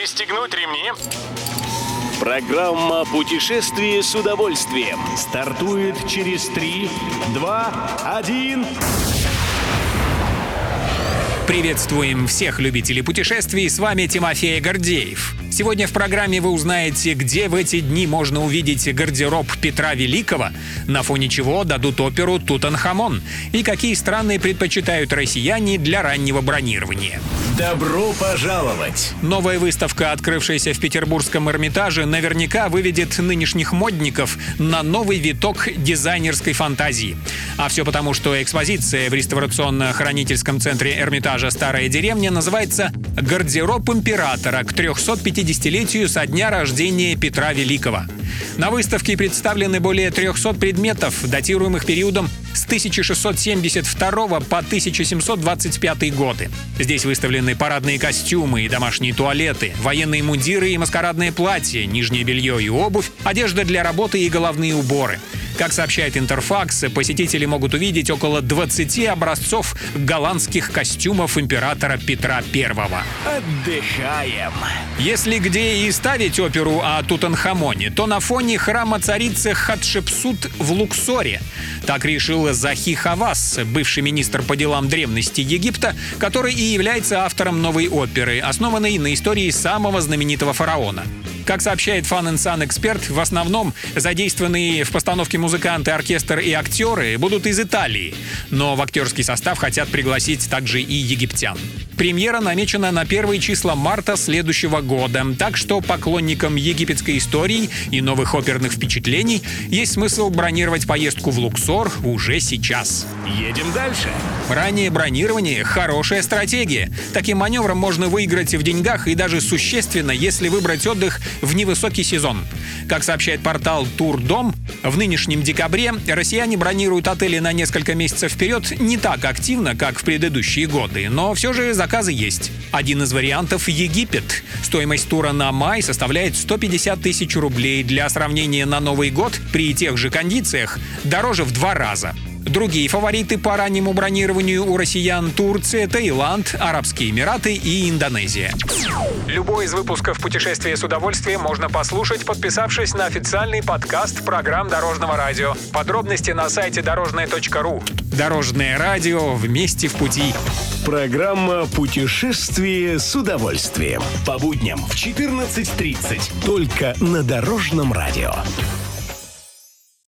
Пристегнуть ремни. Программа «Путешествие с удовольствием». Стартует через 3, 2, 1... Приветствуем всех любителей путешествий, с вами Тимофей Гордеев. Сегодня в программе вы узнаете, где в эти дни можно увидеть гардероб Петра Великого, на фоне чего дадут оперу «Тутанхамон» и какие страны предпочитают россияне для раннего бронирования. Добро пожаловать! Новая выставка, открывшаяся в Петербургском Эрмитаже, наверняка выведет нынешних модников на новый виток дизайнерской фантазии. А все потому, что экспозиция в реставрационно-хранительском центре Эрмитажа «Старая деревня» называется «Гардероб императора к 350-летию со дня рождения Петра Великого». На выставке представлены более 300 предметов, датируемых периодом с 1672 по 1725 годы. Здесь выставлены парадные костюмы и домашние туалеты, военные мундиры и маскарадные платья, нижнее белье и обувь, одежда для работы и головные уборы. Как сообщает Интерфакс, посетители могут увидеть около 20 образцов голландских костюмов императора Петра I. Отдыхаем! Если где и ставить оперу о Тутанхамоне, то на фоне храма царицы Хатшепсут в Луксоре. Так решил Захи Хавас, бывший министр по делам древности Египта, который и является автором новой оперы, основанной на истории самого знаменитого фараона. Как сообщает Fun Sun эксперт, в основном задействованные в постановке музыканты, оркестр и актеры будут из Италии, но в актерский состав хотят пригласить также и египтян. Премьера намечена на первые числа марта следующего года, так что поклонникам египетской истории и новых оперных впечатлений есть смысл бронировать поездку в Луксор уже сейчас. Едем дальше. Раннее бронирование – хорошая стратегия. Таким маневром можно выиграть в деньгах и даже существенно, если выбрать отдых в невысокий сезон. Как сообщает портал Турдом, в нынешнем декабре россияне бронируют отели на несколько месяцев вперед не так активно, как в предыдущие годы, но все же заказы есть. Один из вариантов – Египет. Стоимость тура на май составляет 150 тысяч рублей. Для сравнения на Новый год при тех же кондициях дороже в два раза. Другие фавориты по раннему бронированию у россиян – Турция, Таиланд, Арабские Эмираты и Индонезия. Любой из выпусков «Путешествие с удовольствием» можно послушать, подписавшись на официальный подкаст программ Дорожного радио. Подробности на сайте дорожное.ру. Дорожное радио вместе в пути. Программа «Путешествие с удовольствием». По будням в 14.30. Только на Дорожном радио.